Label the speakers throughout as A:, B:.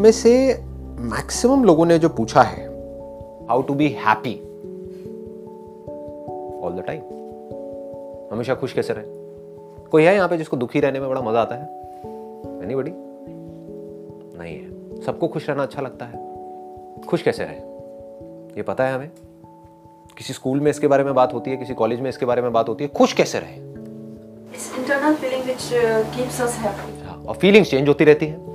A: आप में से मैक्सिमम लोगों ने जो पूछा है how to be happy all the time हमेशा खुश कैसे रहे? कोई है यहाँ पे जिसको दुखी रहने में बड़ा मज़ा आता है? एनी बड़ी नहीं है। सबको खुश रहना अच्छा लगता है। खुश कैसे रहे? ये पता है हमें। किसी स्कूल में इसके बारे में बात होती है किसी कॉलेज में इसके बारे में बात होती है। खुश कैसे रहे?
B: It's internal feeling which uh, keeps us happy.
A: हाँ, और फीलिंग्स चेंज होती रहती हैं।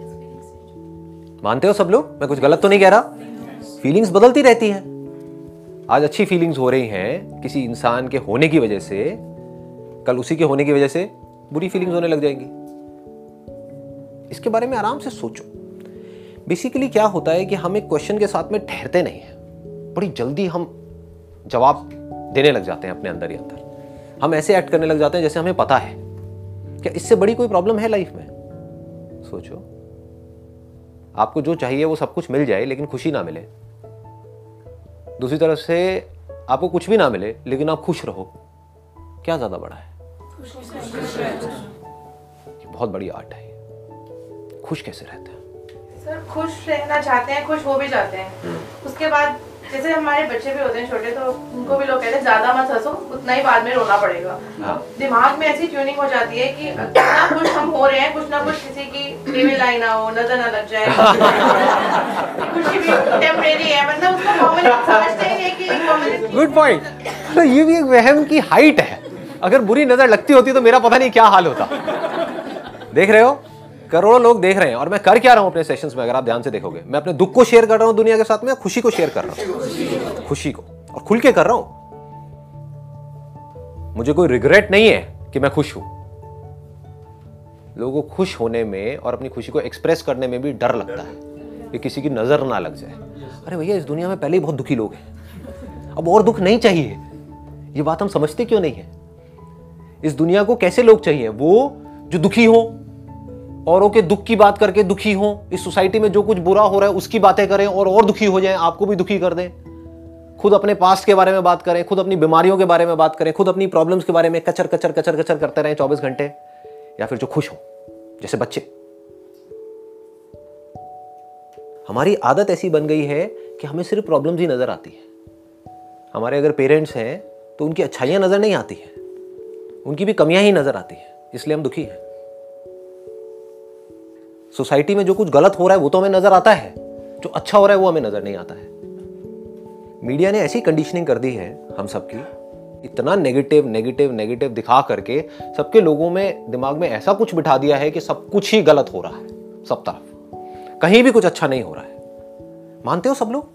A: मानते हो सब लोग? मैं कुछ गलत तो नहीं कह रहा। फीलिंग्स बदलती रहती हैं। आज अच्छी फीलिंग्स हो रही हैं किसी इंसान के होने की वजह से। कल उसी के होने की वजह से बुरी फीलिंग्स होने लग जाएँगी। इसके बारे में आराम से सोचो। बेसिकली क्या होता है कि हम एक क्वेश्चन के साथ में ठहरते नहीं हैं। बड़ी जल्दी हम जवाब देने लग जाते हैं अपने अंदर ही अंदर। हम ऐसे एक्ट करने लग जाते हैं जैसे हमें पता है। क्या इससे बड़ी कोई प्रॉब्लम है लाइफ में? सोचो। आपको जो चाहिए वो सब कुछ मिल जाए लेकिन खुशी ना मिले। दूसरी तरफ़ से आपको कुछ भी ना मिले लेकिन आप खुश रहो। क्या ज़्यादा बड़ा है? ये बहुत बड़ी आर्ट है। खुश कैसे रहते हैं?
C: सर खुश रहना चाहते हैं खुश हो भी जाते हैं। उसके बाद जैसे हमारे बच्चे भी होते हैं छोटे तो उनको भी लोग कहते हैं ज़्यादा मत हंसो उतना ही बाद में रोना पड़ेगा।
A: हाँ।
C: दिमाग में ऐसी ट्यूनिंग हो जाती है कि जितना खुश हम हो रहे हैं कुछ ना कुछ किसी की टेबल लाइन ना हो नज़र ना लग जाए। खुशी भी टेम्परेरी है मतलब उसको कॉमन समझते ही है कि
A: गुड पॉइंट तो ये भी एक वहम की हाइट है। अगर बुरी नज़र लगती होती तो मेरा पता नहीं क्या हाल होता। देख रहे हो? करोड़ों लोग देख रहे हैं और मैं कर क्या रहा हूँ अपने सेशंस में, अगर आप ध्यान से देखोगे। मैं अपने दुख को शेयर कर रहा हूँ दुनिया के साथ में खुशी को शेयर कर रहा हूँ? खुशी को। और खुल के कर रहा हूँ। मुझे कोई रिग्रेट नहीं है कि मैं खुश हूँ। लोगों को खुश होने में और अपनी खुशी को एक्सप्रेस करने में भी डर लगता है कि किसी की नज़र ना लग जाए। अरे भैया, इस दुनिया में पहले ही बहुत दुखी लोग हैं। अब और दुख नहीं चाहिए। ये बात हम समझते क्यों नहीं है? इस दुनिया को कैसे लोग चाहिए? वो जो दुखी हो औरों के दुख की बात करके दुखी हो, इस सोसाइटी में जो कुछ बुरा हो रहा है, उसकी बातें करें और और दुखी हो जाएँ, आपको भी दुखी कर दें। खुद अपने पास्ट के बारे में बात करें, खुद अपनी बीमारियों के बारे में बात करें, खुद अपनी प्रॉब्लम्स के बारे में कचर कचर कचर कचर करते रहें चौबीस घंटे, या फिर जो खुश हो, जैसे बच्चे। हमारी आदत ऐसी बन गई है कि हमें सिर्फ़ प्रॉब्लम्स ही नज़र आती है। हमारे अगर पेरेंट्स हैं तो उनकी अच्छाइयाँ नज़र नहीं आती हैं। उनकी भी कमियाँ ही नज़र आती हैं, इसलिए हम दुखी हैं। सोसाइटी में जो कुछ गलत हो रहा है, वो तो हमें नज़र आता है। जो अच्छा हो रहा है, वो हमें नज़र नहीं आता है। मीडिया ने ऐसी कंडीशनिंग कर दी है हम सबकी, इतना नेगेटिव नेगेटिव नेगेटिव दिखा करके सबके लोगों में, दिमाग में ऐसा कुछ बिठा दिया है कि सब कुछ ही गलत हो रहा है, सब तरफ़। कहीं भी कुछ अच्छा नहीं हो रहा है। मानते हो सब लोग?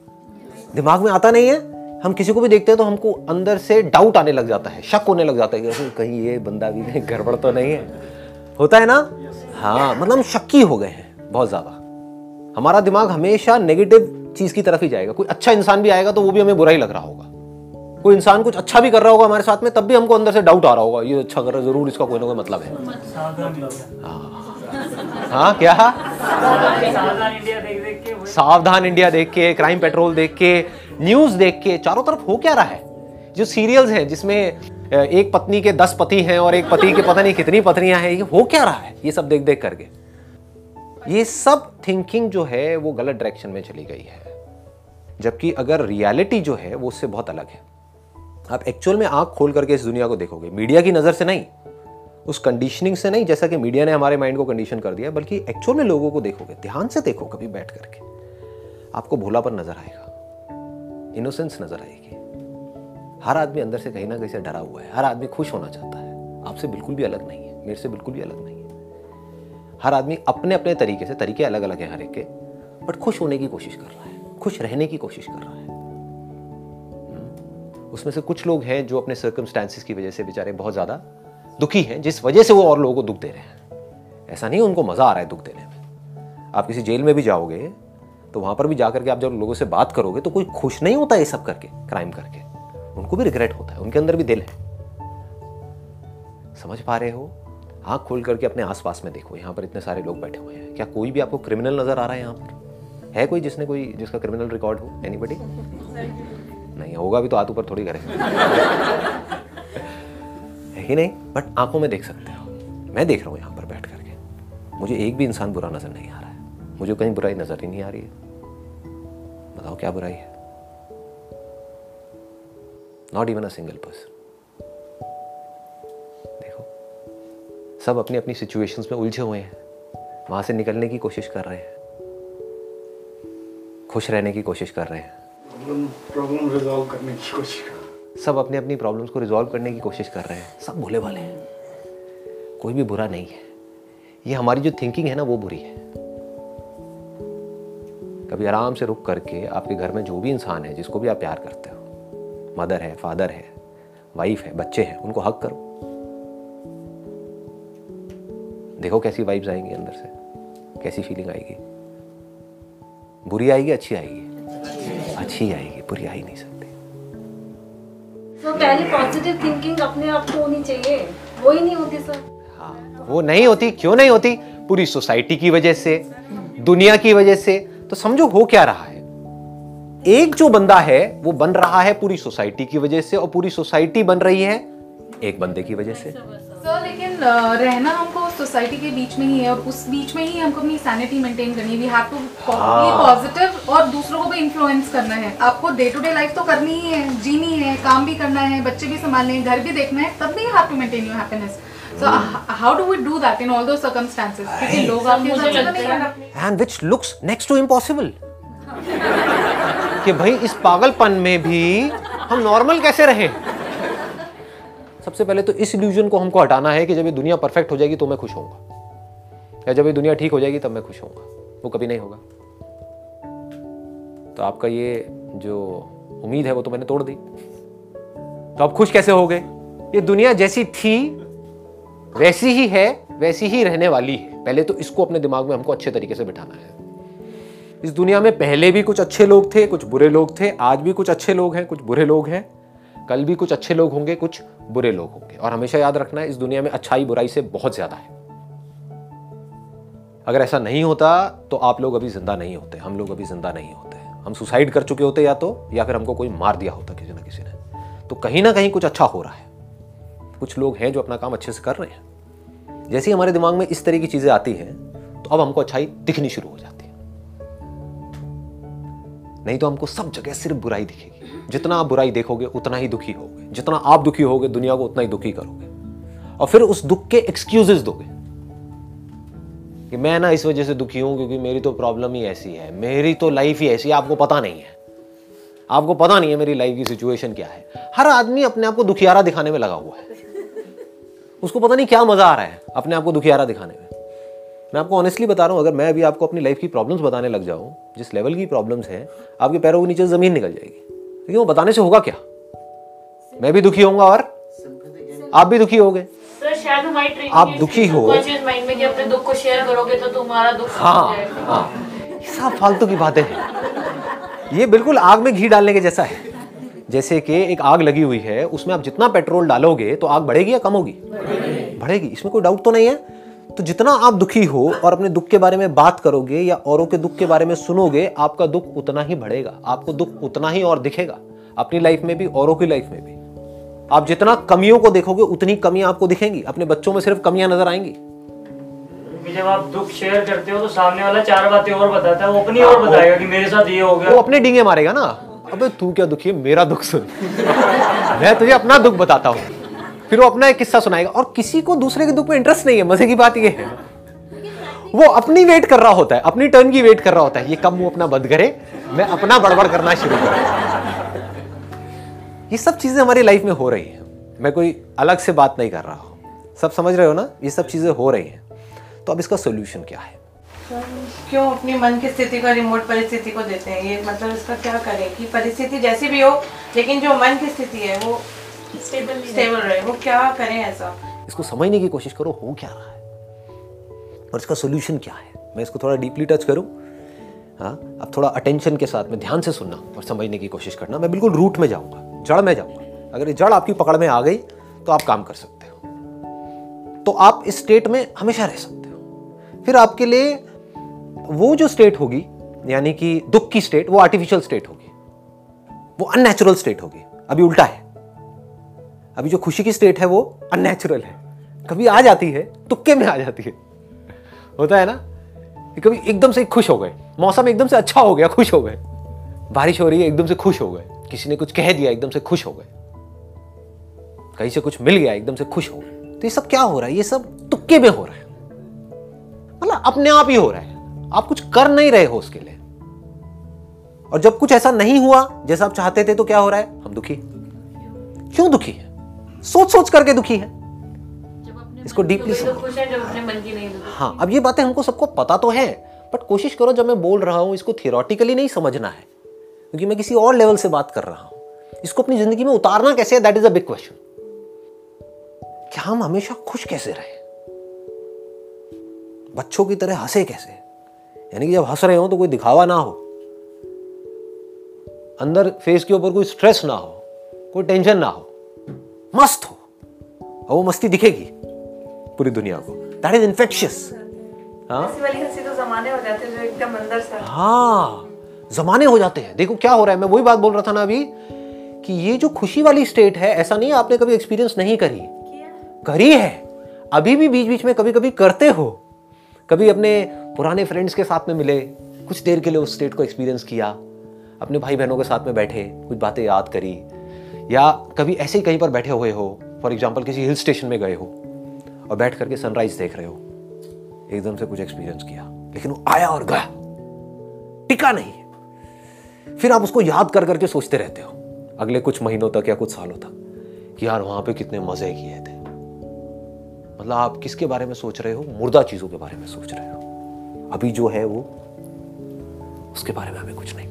A: दिमाग में आता नहीं है। हम किसी को भी देखते हैं तो हमको अंदर से डाउट आने लग जाता है, शक होने लग जाता है कि कहीं ये बंदा भी गड़बड़ तो नहीं है। होता है ना? हाँ मतलब हम शक्की हो गए हैं, बहुत ज़्यादा। हमारा दिमाग हमेशा नेगेटिव चीज़ की तरफ़ ही जाएगा। कोई अच्छा इंसान भी आएगा तो वो भी हमें बुरा ही लग रहा होगा। कोई इंसान कुछ अच्छा भी कर रहा होगा हमारे साथ में, तब भी हमको अंदर से डाउट आ रहा होगा, ये अच्छा कर रहा है, ज़रूर इसका कोई ना कोई मतलब है। हाँ। क्या?
D: सावधान इंडिया देख के
A: क्राइम पेट्रोल देख के न्यूज़ देख के, चारों तरफ़ हो क्या रहा है? जो सीरियल्स हैं जिसमें एक पत्नी के दस पति हैं और एक पति के पता नहीं कितनी पत्नियाँ हैं, ये हो क्या रहा है? ये सब देख देख करके। ये सब थिंकिंग जो है, वो गलत डायरेक्शन में चली गई है। जबकि अगर रियलिटी जो है, वो उससे बहुत अलग है। आप एक्चुअल में आँख खोल करके इस दुनिया को देखोगे। मीडिया की नज़र से नहीं, उस कंडीशनिंग से नहीं, जैसा कि मीडिया ने हमारे माइंड को कंडीशन कर दिया, बल्कि एक्चुअल में लोगों को देखोगे, ध्यान से देखो कभी बैठ करके। आपको भोलापन नज़र आएगा। इनोसेंस नज़र आएगी। हर आदमी अंदर से कहीं ना कहीं से डरा हुआ है। हर आदमी खुश होना चाहता है। आपसे बिल्कुल भी अलग नहीं है। मेरे से बिल्कुल भी अलग नहीं है। हर आदमी अपने अपने तरीके से, तरीके अलग अलग हैं हर एक के बट खुश होने की कोशिश कर रहा है। खुश रहने की कोशिश कर रहा है। हम्म। उसमें से कुछ लोग हैं जो अपने सर्कमस्टांसिस की वजह से बेचारे बहुत ज़्यादा दुखी हैं, जिस वजह से वो और लोगों को दुख दे रहे हैं। ऐसा नहीं उनको मज़ा आ रहा है दुख देने में। आप किसी जेल में भी जाओगे तो वहाँ पर भी जा करके आप जब लोगों से बात करोगे तो कोई खुश नहीं होता ये सब करके क्राइम करके। उनको भी रिग्रेट होता है, उनके अंदर भी दिल है। समझ पा रहे हो? आँख खोल करके अपने आसपास में देखो, यहाँ पर इतने सारे लोग बैठे हुए हैं। क्या कोई भी आपको क्रिमिनल नज़र आ रहा है यहाँ पर? है कोई जिसने कोई, जिसका क्रिमिनल रिकॉर्ड हो? एनीबडी नहीं, होगा भी तो हाथ ऊपर थोड़ी करे। है ही नहीं? बट आँखों में देख सकते हो। मैं देख रहा हूँ यहाँ पर बैठ करके। मुझे एक भी इंसान बुरा नज़र नहीं आ रहा है। मुझे कहीं बुराई नज़र ही नहीं आ रही है। बताओ क्या बुराई है? Not even a single person देखो सब अपनी अपनी सिचुएशंस में उलझे हुए हैं। वहाँ से निकलने की कोशिश कर रहे हैं। खुश रहने की कोशिश कर रहे हैं।
E: प्रॉब्लम रिजॉल्व करने की कोशिश
A: सब अपनी अपनी प्रॉब्लम्स को रिजॉल्व करने की कोशिश कर रहे हैं। सब भोले वाले हैं। कोई भी बुरा नहीं है। ये हमारी जो थिंकिंग है ना वो बुरी है। कभी आराम से रुक करके आपके घर में जो भी इंसान है जिसको भी आप प्यार करते हो मदर है फादर है वाइफ है बच्चे हैं उनको हक करो। देखो कैसी वाइब्स आएँगी अंदर से कैसी फीलिंग आएगी। बुरी आएगी अच्छी आएगी? अच्छी आएगी बुरी आ ही नहीं सकती।
F: तो पहले पॉजिटिव थिंकिंग अपने आप को होनी चाहिए। वो ही नहीं होती सर
A: हाँ वो नहीं होती क्यों नहीं होती? पूरी सोसाइटी की वजह से दुनिया की वजह से। तो समझो हो क्या रहा है। एक जो बंदा है वो बन रहा है पूरी सोसाइटी की वजह से और पूरी सोसाइटी बन रही है एक बंदे की वजह से।
G: सर लेकिन रहना हमको सोसाइटी के बीच में ही है और उस बीच में ही हमको अपनी सैनिटी मेंटेन करनी है। वी हैव टू
A: हाँ।
G: पॉजिटिव और दूसरों को भी इन्फ्लुएंस करना है। आपको डे टू डे लाइफ तो करनी ही है जीनी है काम भी करना है बच्चे भी संभालने हैं घर भी देखना है तब भी have to maintain your happiness so how do we do that in all those circumstances क्योंकि लोग आपके साथ
F: लगता
G: नहीं
F: है
G: करना
A: and which looks next to impossible कि भाई, इस पागलपन में भी हम नॉर्मल कैसे रहे? सबसे पहले तो इस इल्यूजन को हमको हटाना है कि जब ये दुनिया परफेक्ट हो जाएगी तो मैं खुश होऊँगा। या जब ये दुनिया ठीक हो जाएगी तब मैं खुश होऊँगा। वो कभी नहीं होगा। तो आपका ये जो उम्मीद है वो तो मैंने तोड़ दी। तो आप खुश कैसे हो गए ये दुनिया जैसी थी, वैसी ही है, वैसी ही रहने वाली है। पहले तो इसको अपने दिमाग में हमको अच्छे तरीके से बिठाना है। इस दुनिया में पहले भी कुछ अच्छे लोग थे, कुछ बुरे लोग थे, आज भी कुछ अच्छे लोग हैं, कुछ बुरे लोग हैं। कल भी कुछ अच्छे लोग होंगे, कुछ बुरे लोग होंगे। और हमेशा याद रखना है, इस दुनिया में अच्छाई बुराई से बहुत ज़्यादा है। अगर ऐसा नहीं होता तो आप लोग अभी ज़िंदा नहीं होते, हम लोग अभी ज़िंदा नहीं होते। हम सुसाइड कर चुके होते या तो या फिर हमको कोई मार दिया होता किसी ना किसी ने। तो कहीं ना कहीं कुछ अच्छा हो रहा है। कुछ लोग हैं जो अपना काम अच्छे से कर रहे हैं। जैसे ही हमारे दिमाग में इस तरह की चीज़ें आती हैं तो अब हमको अच्छाई दिखनी शुरू हो जाती है। नहीं तो हमको सब जगह सिर्फ़ बुराई दिखेगी। जितना आप बुराई देखोगे, उतना ही दुखी होगे। जितना आप दुखी होगे, दुनिया को उतना ही दुखी करोगे। और फिर उस दुख के एक्सक्यूजेस दोगे कि मैं ना इस वजह से दुखी हूँ क्योंकि मेरी तो प्रॉब्लम ही ऐसी है। मेरी तो लाइफ ही ऐसी है, आपको पता नहीं है। आपको पता नहीं है मेरी लाइफ की सिचुएशन क्या है। हर आदमी अपने आप को दुखियारा दिखाने में लगा हुआ है। उसको पता नहीं क्या मज़ा आ रहा है अपने आप को दुखियारा दिखाने में। मैं आपको ऑनेस्टली बता रहा हूँ अगर मैं अभी आपको अपनी लाइफ की प्रॉब्लम्स बताने लग जाऊँ जिस लेवल की प्रॉब्लम्स हैं आपके पैरों के नीचे ज़मीन निकल जाएगी। लेकिन वो बताने से होगा क्या? मैं भी दुखी होऊँगा और आप भी दुखी होगे। आप दुखी हो।
F: तो
A: हाँ हाँ। सब फालतू की बातें हैं। ये बिल्कुल आग में घी डालने के जैसा है। जैसे कि एक आग लगी हुई है उसमें आप जितना पेट्रोल डालोगे तो आग बढ़ेगी या कम होगी? बढ़ेगी। इसमें कोई डाउट तो नहीं है? तो जितना आप दुखी हो और अपने दुख के बारे में बात करोगे या औरों के दुख के बारे में सुनोगे आपका दुख उतना ही बढ़ेगा। आपको दुख उतना ही और दिखेगा अपनी लाइफ में भी औरों की लाइफ में भी। आप जितना कमियों को देखोगे उतनी कमियाँ आपको दिखेंगी। अपने बच्चों में सिर्फ़ कमियाँ नज़र आएँगी।
D: जब आप दुख शेयर करते हो तो सामने वाला चार बातें और बताता है। वो अपनी और बताएगा कि मेरे साथ ये हो गया।
A: वो अपने डींगे मारेगा ना। अबे तू क्या दुखी है? मेरा दुख सुन। मैं तुझे अपना दुख बताता हूँ। फिर वो अपना एक किस्सा सुनाएगा। और किसी को दूसरे के दुख में इंटरेस्ट नहीं है, मज़े की बात ये है। वो अपनी वेट कर रहा होता है, अपनी टर्न की वेट कर रहा होता है। ये कब मुँह अपना बंद करे, मैं अपना बड़बड़ करना शुरू करूँ। ये सब चीज़ें हमारी लाइफ में हो रही है। मैं कोई अलग से बात नहीं कर रहा हूँ। सब समझ रहे हो ना? ये सब चीज़ें हो रही हैं। तो अब इसका सोल्यूशन क्या है?
C: क्यों अपनी मन की स्थिति का रिमोट परिस्थिति को देते हैं? ये मतलब इसका क्या करें कि परिस्थिति जैसी भी हो, लेकिन जो मन की स्थिति है, वो
F: स्टेबल
C: स्टेबल रहे। वो क्या करें ऐसा?
A: इसको समझने की कोशिश करो हो क्या रहा है? और इसका सोल्यूशन क्या है? मैं इसको थोड़ा डीपली टच करूँ? हाँ अब थोड़ा अटेंशन के साथ में ध्यान से सुनना और समझने की कोशिश करना। मैं बिल्कुल रूट में जाऊँगा जड़ में जाऊँगा। अगर ये जड़ आपकी पकड़ में आ गई तो आप काम कर सकते हो। तो आप इस स्टेट में हमेशा रह सकते हो। फिर आपके लिए वो जो स्टेट होगी यानी कि दुख की स्टेट वो आर्टिफिशियल स्टेट होगी। वो अननेचुरल स्टेट होगी। अभी उल्टा है। अभी जो खुशी की स्टेट है वो अननेचुरल है। कभी आ जाती है, तुक्के में आ जाती है। होता है ना? कि कभी एकदम से खुश हो गए। मौसम एकदम से अच्छा हो गया, खुश हो गए। बारिश हो रही है, एकदम से खुश हो गए। किसी ने कुछ कह दिया, एकदम से खुश हो गए। कहीं से कुछ मिल गया, एकदम से खुश हो गए। तो ये सब क्या हो रहा है? ये सब तुक्के में हो रहा है। मतलब अपने आप ही हो रहा है। आप कुछ कर नहीं रहे हो उसके लिए। और जब कुछ ऐसा नहीं हुआ, जैसा आप चाहते थे तो क्या हो रहा है? हम दुखी। क्यों दुखी है? सोच सोच करके दुखी है। इसको डीपली
C: खुश जब अपने मन की नहीं दुखी
A: हाँ अब ये बातें हमको सबको पता तो है बट कोशिश करो जब मैं बोल रहा हूँ इसको थियोरटिकली नहीं समझना है क्योंकि मैं किसी और लेवल से बात कर रहा हूँ। इसको अपनी ज़िंदगी में उतारना कैसे है? That is a big question क्या हम हमेशा खुश कैसे रहे? बच्चों की तरह हंसे कैसे? यानी कि जब हंस रहे हो तो कोई दिखावा ना हो। अंदर फेस के ऊपर कोई स्ट्रेस ना हो कोई टेंशन ना हो। मस्त हो। और वो मस्ती दिखेगी पूरी दुनिया को। दैट इज़ इन्फेक्शियस हाँ?
B: ऐसी वाली हँसी तो जमाने हो जाते हैं जो एकदम अंदर से।
A: हाँ जमाने हो जाते हैं। देखो क्या हो रहा है मैं वही बात बोल रहा था ना अभी कि ये जो खुशी वाली स्टेट है ऐसा नहीं आपने कभी एक्सपीरियंस नहीं करी। करी है। अभी भी बीच बीच में कभी कभी करते हो। कभी अपने पुराने फ्रेंड्स के साथ में मिले कुछ देर के लिए उस स्टेट को एक्सपीरियंस किया अपने भाई बहनों के साथ में बैठे कुछ बातें याद करी या कभी ऐसे ही कहीं पर बैठे हुए हो फॉर एग्ज़ाम्पल किसी हिल स्टेशन में गए हो और बैठ करके सनराइज देख रहे हो। एकदम से कुछ एक्सपीरियंस किया, लेकिन वो आया और गया। टिका नहीं। फिर आप उसको याद कर करके सोचते रहते हो, अगले कुछ महीनों तक या कुछ सालों तक, कि यार वहाँ पे कितने मज़े किए थे। मतलब आप किसके बारे में सोच रहे हो? मुर्दा चीज़ों के बारे में सोच रहे हो। अभी जो है वो, उसके बारे में हमें कुछ नहीं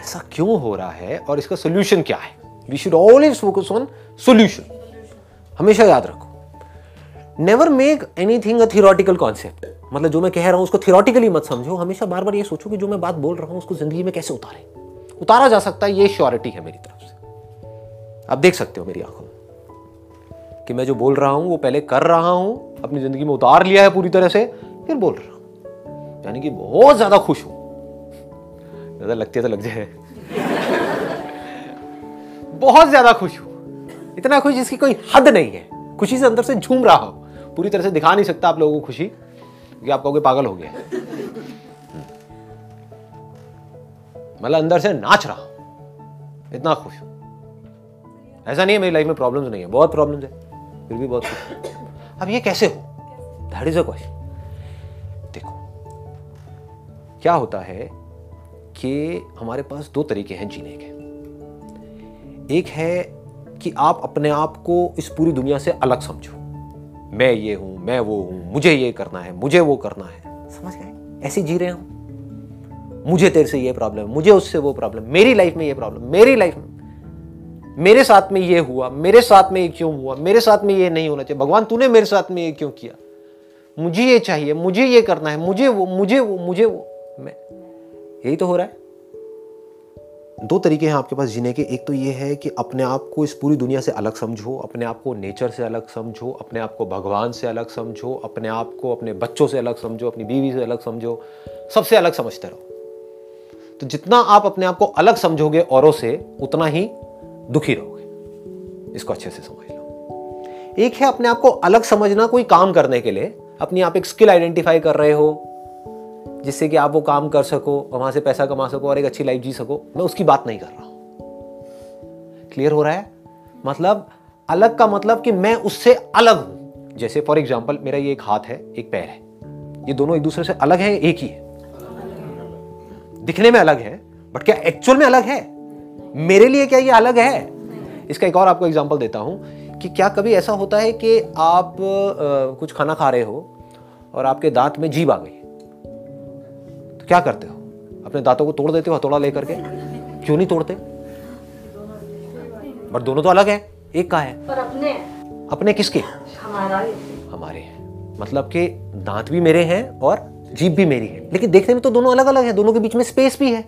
A: ऐसा क्यों हो रहा है और इसका सोल्यूशन क्या है? We should always focus on solution हमेशा याद रखो। Never make anything a theoretical concept मतलब जो मैं कह रहा हूँ, उसको थियोरटिकली मत समझो। हमेशा बार बार ये सोचो कि जो मैं बात बोल रहा हूँ, उसको ज़िंदगी में कैसे उतारे? उतारा जा सकता है, ये श्योरिटी है मेरी तरफ़ से। आप देख सकते हो मेरी आँखों में कि मैं जो बोल रहा हूँ, वो पहले कर रहा हूँ, अपनी ज़िंदगी में उतार लिया है पूरी तरह से, फिर बोल रहा हूँ। यानी कि बहुत ज़्यादा खुश हूँ। ज़्यादा लगती है तो लग जाए। बहुत ज़्यादा खुश हूँ। इतना खुश जिसकी कोई हद नहीं है। खुशी से अंदर से झूम रहा हो। पूरी तरह से दिखा नहीं सकता आप लोगों को खुशी, क्योंकि आप कहोगे पागल हो गया। मतलब अंदर से नाच रहा इतना खुश हूँ। ऐसा नहीं है मेरी लाइफ में प्रॉब्लम्स नहीं है। बहुत प्रॉब्लम्स है। फिर भी बहुत खुश अब ये कैसे हो? दैट इज़ अ क्वेश्चन क्या होता है कि हमारे पास दो तरीके हैं जीने के। एक है कि आप अपने आप को इस पूरी दुनिया से अलग समझो। मैं ये हूँ, मैं वो हूँ, मुझे ये करना है, मुझे वो करना है। समझ गए? ऐसे जी रहे हो? मुझे तेरे से ये प्रॉब्लम मुझे उससे वो प्रॉब्लम मेरी लाइफ में ये प्रॉब्लम मेरी लाइफ में। मेरे साथ में ये हुआ, मेरे साथ में ये क्यों हुआ, मेरे साथ में ये नहीं होना चाहिए। भगवान, तूने मेरे साथ में ये क्यों किया? मुझे ये चाहिए, मुझे ये करना है, मुझे वो मुझे वो मुझे वो। मैं यही तो हो रहा है। दो तरीके हैं आपके पास जीने के। एक तो ये है कि अपने आप को इस पूरी दुनिया से अलग समझो, अपने आप को नेचर से अलग समझो, अपने आप को भगवान से अलग समझो, अपने आप को अपने बच्चों से अलग समझो, अपनी बीवी से अलग समझो, सबसे अलग समझते रहो। तो जितना आप अपने आप को अलग समझोगे औरों से, उतना ही दुखी रहोगे। इसको अच्छे से समझ लो। एक है अपने आप को अलग समझना कोई काम करने के लिए। अपनी आप एक स्किल आइडेंटिफाई कर रहे हो जिससे कि आप वो काम कर सको वहाँ से पैसा कमा सको और एक अच्छी लाइफ जी सको। मैं उसकी बात नहीं कर रहा हूँ। क्लियर हो रहा है? मतलब अलग का मतलब कि मैं उससे अलग हूँ। जैसे फॉर एग्ज़ाम्पल मेरा ये एक हाथ है एक पैर है। ये दोनों एक दूसरे से अलग है एक ही है। दिखने में अलग है बट क्या एक्चुअल में अलग है? मेरे लिए क्या ये अलग है? इसका एक और आपको एग्ज़ाम्पल देता हूँ कि क्या कभी ऐसा होता है कि आप आ, कुछ खाना खा रहे हो और आपके दांत में जीभ आ गई। तो क्या करते हो? अपने दांतों को तोड़ देते हो हथौड़ा लेकर के? क्यों नहीं तोड़ते? बट दोनों तो अलग है एक का है?
F: पर अपने
A: अपने किसके?
F: हमारे हैं।
A: मतलब कि दांत भी मेरे हैं और जीभ भी मेरी है। लेकिन देखने में तो दोनों अलग अलग है दोनों के बीच में स्पेस भी है।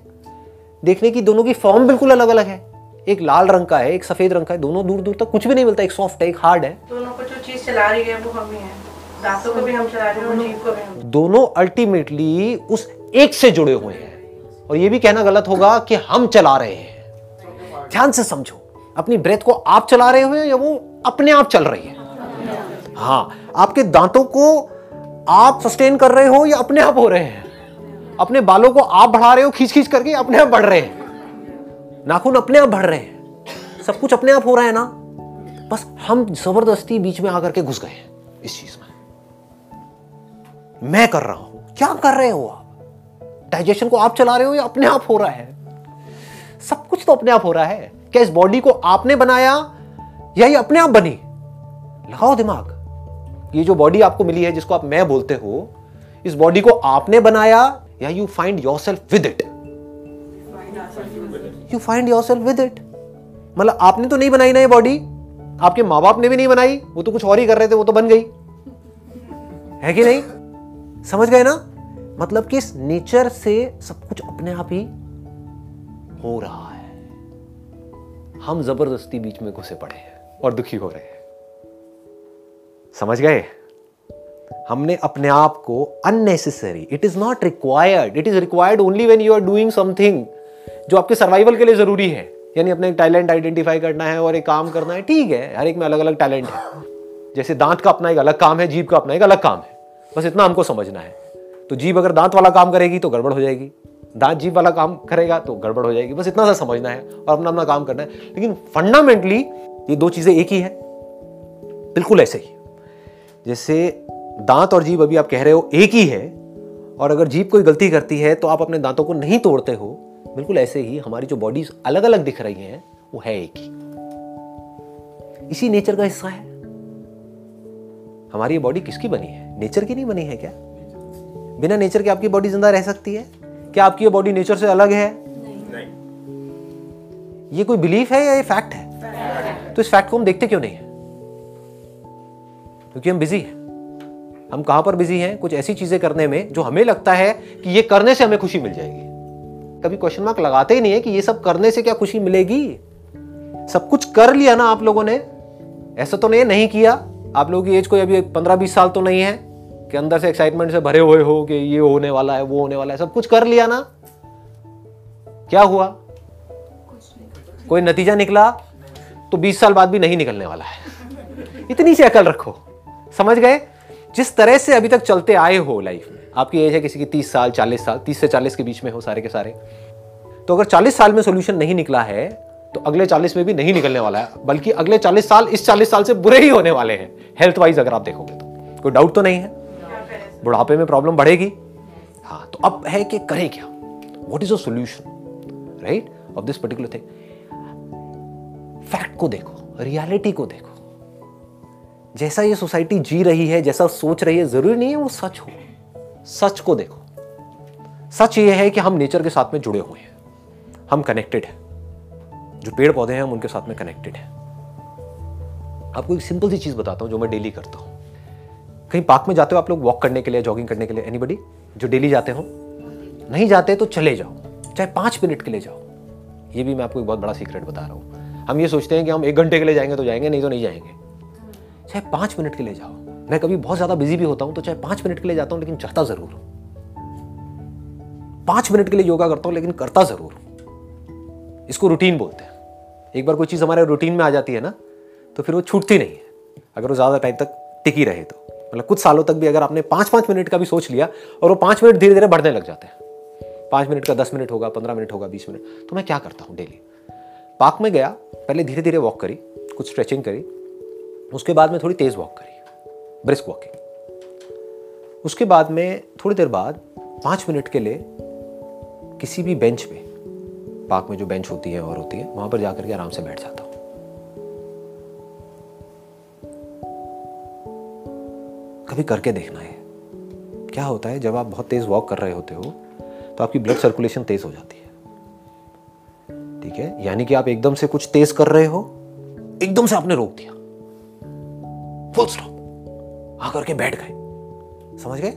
A: देखने की दोनों की फॉर्म बिल्कुल अलग अलग है। एक लाल रंग का है एक सफ़ेद रंग का है दोनों दूर दूर तक कुछ भी नहीं मिलता एक सॉफ्ट है एक हार्ड है।
C: दोनों को जो चीज़ चला रही है वो हम ही। हैं दांतों को भी हम चला रहे हैं जीभ को भी हम।
A: दोनों अल्टीमेटली उस एक से जुड़े हुए हैं। और ये भी कहना गलत होगा कि हम चला रहे हैं। ध्यान से समझो, अपनी ब्रेथ को आप चला रहे हो या वो अपने आप चल रही है? हाँ आपके दांतों को आप सस्टेन कर रहे हो या अपने आप हो रहे हैं? अपने बालों को आप बढ़ा रहे हो खींच खींच करके अपने आप बढ़ रहे हैं? नाखून अपने आप बढ़ रहे हैं। सब कुछ अपने आप हो रहा है ना? बस हम ज़बरदस्ती बीच में आकर के घुस गए इस चीज़ में। मैं कर रहा हूँ। क्या कर रहे हो आप? डाइजेशन को आप चला रहे हो या अपने आप हो रहा है? सब कुछ तो अपने आप हो रहा है। क्या इस बॉडी को आपने बनाया या ये अपने आप बनी? लगाओ दिमाग। ये जो बॉडी आपको मिली है, जिसको आप मैं बोलते हो, इस बॉडी को आपने बनाया या you find yourself with it you find yourself with it मतलब आपने तो नहीं बनाई ना ये बॉडी? आपके माँ बाप ने भी नहीं बनाई? वो तो कुछ और ही कर रहे थे, वो तो बन गई। है कि नहीं? समझ गए ना? मतलब कि इस नेचर से सब कुछ अपने आप ही हो रहा है। हम ज़बरदस्ती बीच में घुसे पड़े हैं और दुखी हो रहे हैं। समझ गए? हमने अपने आप को unnecessary it is not required it is required only when you are doing something जो आपके सर्वाइवल के लिए ज़रूरी है। यानी अपने टैलेंट आइडेंटिफाई करना है और एक काम करना है, ठीक है, हर एक में अलग अलग टैलेंट है। जैसे दांत का अपना एक अलग काम है, जीभ का अपना एक अलग काम है। बस इतना हमको समझना है। तो जीभ अगर दांत वाला काम करेगी तो गड़बड़ हो जाएगी। दांत जीभ वाला काम करेगा तो गड़बड़ हो जाएगी। बस इतना सा समझना है और अपना अपना काम करना है। लेकिन फंडामेंटली ये दो चीज़ें एक ही है। बिल्कुल ऐसे ही। जैसे दांत और जीभ अभी आप कह रहे हो एक ही है और अगर जीभ कोई गलती करती है तो आप अपने दांतों को नहीं तोड़ते हो। बिल्कुल ऐसे ही हमारी जो बॉडीज अलग अलग दिख रही हैं, वो है एक ही। इसी नेचर का हिस्सा है। हमारी बॉडी किसकी बनी है? नेचर की नहीं बनी है क्या? बिना नेचर के आपकी बॉडी ज़िंदा रह सकती है? क्या आपकी ये बॉडी नेचर से अलग है? ये कोई बिलीफ है या ये फैक्ट है? तो इस फैक्ट को हम देखते क्यों नहीं है? क्योंकि हम बिज़ी हैं। हम कहाँ पर बिज़ी हैं? कुछ ऐसी चीज़ें करने में जो हमें लगता है कि ये करने से हमें खुशी मिल जाएगी। कभी क्वेश्चन मार्क लगाते ही नहीं है कि ये सब करने से क्या खुशी मिलेगी? सब कुछ कर लिया ना आप लोगों ने? ऐसा तो नहीं नहीं किया। आप लोगों की एज कोई अभी पंद्रह बीस साल तो नहीं है। कि अंदर से एक्साइटमेंट से भरे हुए हो कि ये होने वाला है, वो होने वाला है, सब कुछ कर लिया ना? क्या हुआ? कोई नतीजा निकला? तो 20 साल बाद भी नहीं निकलने वाला है। इतनी सी अकल रखो। समझ गए? जिस तरह से अभी तक चलते आए हो लाइफ में, आपकी एज है किसी की 30 साल 40 साल 30 से 40 के बीच में हो सारे के सारे। तो अगर 40 साल में सोल्यूशन नहीं निकला है तो अगले 40 में भी नहीं निकलने वाला है, बल्कि अगले 40 साल, इस 40 साल से बुरे ही होने वाले हैं हेल्थ वाइज अगर आप देखोगे तो। कोई डाउट तो नहीं है? बुढ़ापे में प्रॉब्लम बढ़ेगी। हाँ तो अब है कि करें क्या? What is a solution right of this particular thing fact को देखो रियलिटी को देखो। जैसा ये सोसाइटी जी रही है, जैसा सोच रही है, ज़रूरी नहीं है वो सच हो। सच को देखो। सच ये है कि हम नेचर के साथ में जुड़े हुए हैं। हम कनेक्टेड हैं। जो पेड़ पौधे हैं, हम उनके साथ में कनेक्टेड हैं। आपको एक सिंपल सी चीज़ बताता हूँ जो मैं डेली करता हूँ। कहीं पार्क में जाते हो आप लोग वॉक करने के लिए जॉगिंग करने के लिए एनीबडी जो डेली जाते हो? नहीं जाते तो चले जाओ। चाहे पाँच मिनट के लिए जाओ। ये भी मैं आपको एक बहुत बड़ा सीक्रेट बता रहा हूँ। हम ये सोचते हैं कि हम एक घंटे के लिए जाएँगे तो जाएँगे, नहीं तो नहीं जाएँगे। चाहे पाँच मिनट के लिए जाओ। मैं कभी बहुत ज़्यादा बिज़ी भी होता हूँ तो चाहे पाँच मिनट के लिए जाता हूँ, लेकिन जाता ज़रूर पाँच मिनट के लिए योगा करता हूँ, लेकिन करता ज़रूर इसको रूटीन बोलते हैं। एक बार कोई चीज़ हमारे रूटीन में आ जाती है ना तो फिर वो छूटती नहीं है। अगर वो ज़्यादा टाइम तक टिकी रहे तो। मतलब कुछ सालों तक भी अगर आपने पाँच पाँच मिनट का भी सोच लिया और वो पाँच मिनट धीरे धीरे बढ़ने लग जाते हैं। पाँच मिनट का दस मिनट होगा, पंद्रह मिनट होगा, बीस मिनट। तो मैं क्या करता हूँ डेली? पार्क में गया, पहले धीरे धीरे वॉक करी, कुछ स्ट्रेचिंग करी, उसके बाद में थोड़ी तेज वॉक करी ब्रिस्क वॉकिंग उसके बाद में थोड़ी देर बाद पाँच मिनट के लिए किसी भी बेंच पे, पार्क में जो बेंच होती है और होती है, वहाँ पर जाकर के आराम से बैठ जाता हूँ। कभी करके देखना है। क्या होता है, जब आप बहुत तेज वॉक कर रहे होते हो तो आपकी ब्लड सर्कुलेशन तेज हो जाती है। ठीक है? यानी कि आप एकदम से कुछ तेज कर रहे हो, एकदम से आपने रोक दिया। फुल स्टॉप आकर के बैठ गए। समझ गए?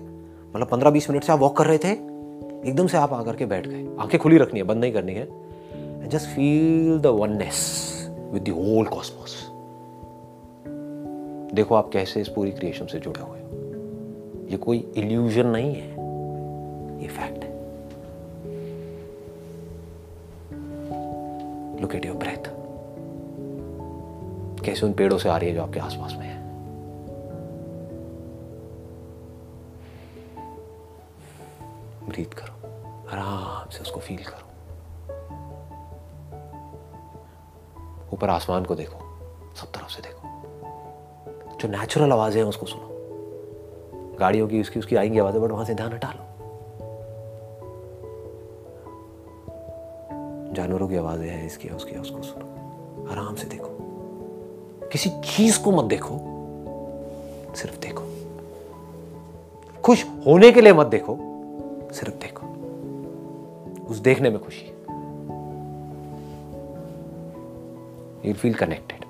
A: मतलब पंद्रह बीस मिनट से आप वॉक कर रहे थे, एकदम से आप आकर के बैठ गए। आँखें खुली रखनी है, बंद नहीं करनी है। Just feel the oneness with the whole cosmos देखो आप कैसे इस पूरी क्रिएशन से जुड़े हुए ये कोई इल्यूजन नहीं है। ये फैक्ट है। लुक एट योर ब्रेथ कैसे उन पेड़ों से आ रही है जो आपके आसपास में है? ब्रीथ करो। आराम से उसको फील करो। ऊपर आसमान को देखो। सब तरफ़ से देखो। जो नेचुरल आवाज़ें हैं उसको सुनो। गाड़ियों की उसकी उसकी आएँगी आवाज़ें, बट वहाँ से ध्यान हटा लो जानवरों की आवाज़ें हैं इसकी, उसकी, उसको सुनो। आराम से देखो। किसी चीज़ को मत देखो। सिर्फ़ देखो। खुश होने के लिए मत देखो। सिर्फ़ देखो। उस देखने में खुशी यू फील कनेक्टेड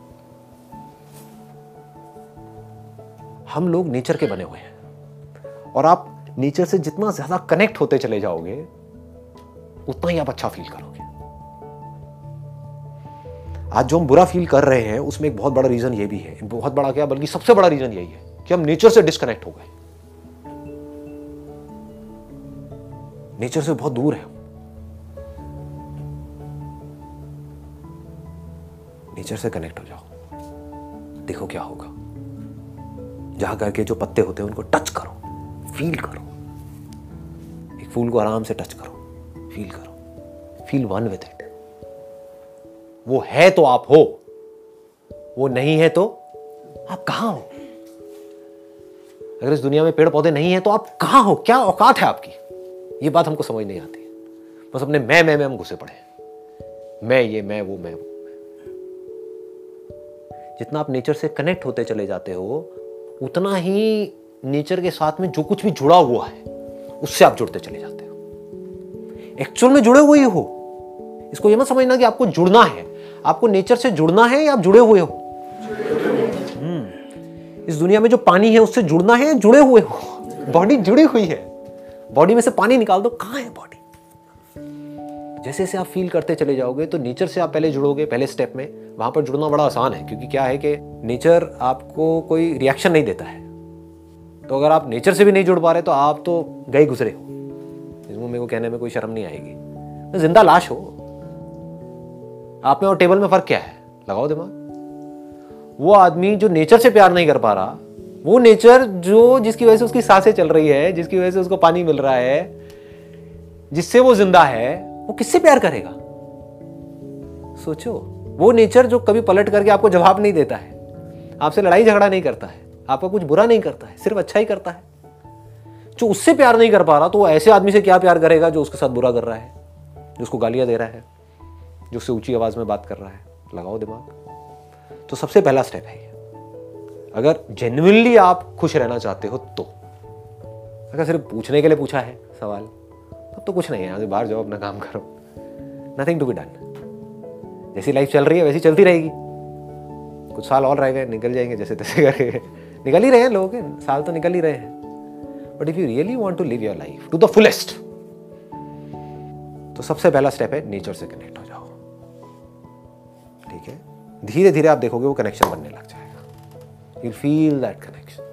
A: हम लोग नेचर के बने हुए हैं। और आप नेचर से जितना ज़्यादा कनेक्ट होते चले जाओगे, उतना ही आप अच्छा फील करोगे। आज जो हम बुरा फील कर रहे हैं, उसमें एक बहुत बड़ा रीजन ये भी है। बहुत बड़ा क्या, बल्कि सबसे बड़ा रीजन यही है कि हम नेचर से डिस्कनेक्ट हो गए। नेचर से बहुत दूर है नेचर से कनेक्ट हो जाओ। देखो क्या होगा। जा करके जो पत्ते होते हैं, उनको टच करो। फील करो। एक फूल को आराम से टच करो। फील करो। Feel one with it. वो है तो आप हो। वो नहीं है तो आप कहाँ हो? अगर इस दुनिया में पेड़ पौधे नहीं है तो आप कहाँ हो? क्या औकात है आपकी? ये बात हमको समझ नहीं आती। बस अपने मैं मैं, में हम घुसे पड़े मैं ये, मैं वो मैं वो। जितना आप नेचर से कनेक्ट होते चले जाते हो, उतना ही नेचर के साथ में जो कुछ भी जुड़ा हुआ है, उससे आप जुड़ते चले जाते हो। एक्चुअल में जुड़े हुए हो इसको यह मत समझना कि आपको जुड़ना है। आपको नेचर से जुड़ना है या आप जुड़े हुए हो? इस दुनिया में जो पानी है, उससे जुड़ना है या जुड़े हुए हो? बॉडी जुड़ी हुई है। बॉडी में से पानी निकाल दो। कहाँ है बॉडी जैसे जैसे आप फील करते चले जाओगे तो नेचर से आप पहले जुड़ोगे, पहले स्टेप में। वहाँ पर जुड़ना बड़ा आसान है, क्योंकि क्या है कि नेचर आपको कोई रिएक्शन नहीं देता है। तो अगर आप नेचर से भी नहीं जुड़ पा रहे तो आप तो गए गुजरे हो। इसमें मेरे को कहने में कोई शर्म नहीं आएगी। तो ज़िंदा लाश हो। आप में और टेबल में फ़र्क क्या है? लगाओ दिमाग। वो आदमी जो नेचर से प्यार नहीं कर पा रहा, वो नेचर जो जिसकी वजह से उसकी साँसें चल रही है, जिसकी वजह से उसको पानी मिल रहा है, जिससे वो ज़िंदा है, वो किससे प्यार करेगा? सोचो। वो नेचर जो कभी पलट करके आपको जवाब नहीं देता है, आपसे लड़ाई झगड़ा नहीं करता है। आपका कुछ बुरा नहीं करता है, सिर्फ़ अच्छा ही करता है। जो उससे प्यार नहीं कर पा रहा तो वो ऐसे आदमी से क्या प्यार करेगा जो उसके साथ बुरा कर रहा है, जो उसको गालियाँ दे रहा है, जो उससे ऊँची आवाज़ में बात कर रहा है? लगाओ दिमाग। तो सबसे पहला स्टेप है अगर जेन्युइनली आप खुश रहना चाहते हो तो। अगर सिर्फ़ पूछने के लिए पूछा है सवाल, तब तो कुछ नहीं है बाहर जाओ, अपना काम करो। नथिंग टू बी डन जैसी लाइफ चल रही है, वैसी चलती रहेगी। कुछ साल और रह गए, निकल जाएँगे जैसे तैसे करके निकल ही रहे हैं लोग, साल तो निकल ही रहे हैं। But if you really want to live your life to the fullest तो सबसे पहला स्टेप है नेचर से कनेक्ट हो जाओ। ठीक है? धीरे धीरे आप देखोगे वो कनेक्शन बनने लग जाएगा। You feel that connection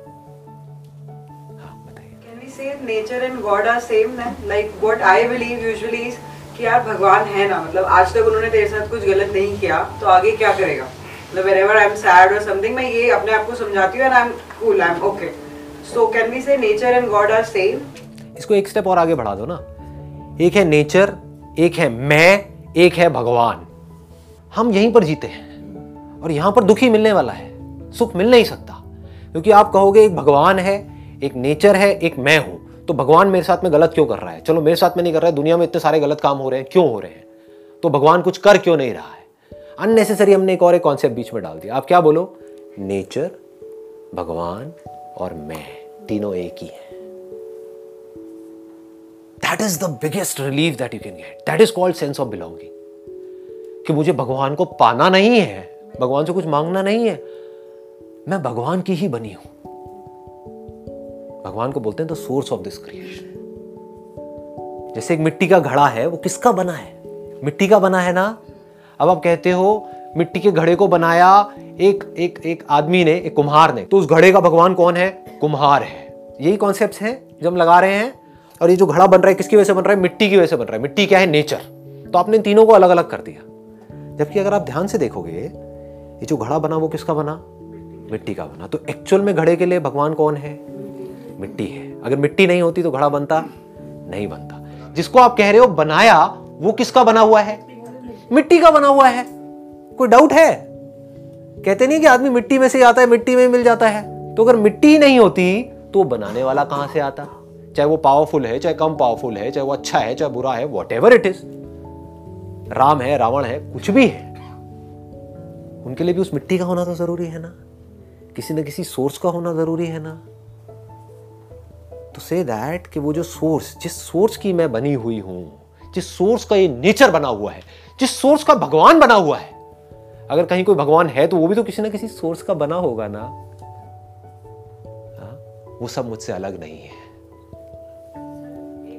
B: and God are same then? Like what I believe usually is कि यार भगवान है ना मतलब आज तक उन्होंने तेरे साथ कुछ गलत नहीं किया तो आगे क्या करेगा? मतलब whenever I'm sad or something, मैं ये अपने आप को समझाती हूँ and I'm cool, I'm okay. So, can we say nature and God are same?
A: इसको एक स्टेप और आगे बढ़ा दो ना। एक है नेचर एक है मैं, एक है भगवान। हम यहीं पर जीते हैं और यहाँ पर दुख मिलने वाला है, सुख मिल नहीं सकता। क्योंकि आप कहोगे एक भगवान है, एक नेचर है, एक मैं हूँ। तो भगवान मेरे साथ में गलत क्यों कर रहा है? चलो, मेरे साथ में नहीं कर रहा है, दुनिया में इतने सारे गलत काम हो रहे हैं, क्यों हो रहे हैं? तो भगवान कुछ कर क्यों नहीं रहा है? अननेसेसरी हमने एक और एक कॉन्सेप्ट बीच में डाल दिया। आप क्या बोलो? नेचर भगवान और मैं, तीनों एक ही है। That is the biggest relief that you can get that is called sense of belonging कि मुझे भगवान को पाना नहीं है, भगवान से कुछ मांगना नहीं है। मैं भगवान की ही बनी हूँ। भगवान को बोलते हैं the source of this creation जैसे एक मिट्टी का घड़ा है, वो किसका बना है? मिट्टी का बना है ना? अब आप कहते हो मिट्टी के घड़े को बनाया एक एक एक आदमी ने, एक कुम्हार ने। तो उस घड़े का भगवान कौन है? कुम्हार है। यही कॉन्सेप्ट है जो हम लगा रहे हैं। और ये जो घड़ा बन रहा है, किसकी वजह से बन रहा है? मिट्टी की वजह से बन रहा है। मिट्टी क्या है? नेचर तो आपने तीनों को अलग अलग कर दिया। जबकि अगर आप ध्यान से देखोगे, ये जो घड़ा बना, वो किसका बना? मिट्टी का बना। तो एक्चुअल में घड़े के लिए भगवान कौन है? मिट्टी है। अगर मिट्टी नहीं होती तो घड़ा बनता? नहीं बनता। जिसको आप कह रहे हो बनाया, वो किसका बना हुआ है? मिट्टी का बना हुआ है। कोई डाउट है? कहते नहीं कि आदमी मिट्टी में से आता है, मिट्टी में मिल जाता है? तो अगर मिट्टी ही नहीं होती तो बनाने वाला कहाँ से आता? चाहे वो पावरफुल है, चाहे कम पावरफुल है, चाहे वो अच्छा है, चाहे बुरा है वॉट इट इज़ राम है, रावण है, कुछ भी है, उनके लिए भी उस मिट्टी का होना तो ज़रूरी है ना? किसी ना किसी सोर्स का होना ज़रूरी है ना? तो से दैट कि वो जो सोर्स जिस सोर्स की मैं बनी हुई हूँ, जिस सोर्स का ये नेचर बना हुआ है, जिस सोर्स का भगवान बना हुआ है अगर कहीं कोई भगवान है तो वो भी तो किसी ना किसी सोर्स का बना होगा ना। हाँ? वो सब मुझसे अलग नहीं है।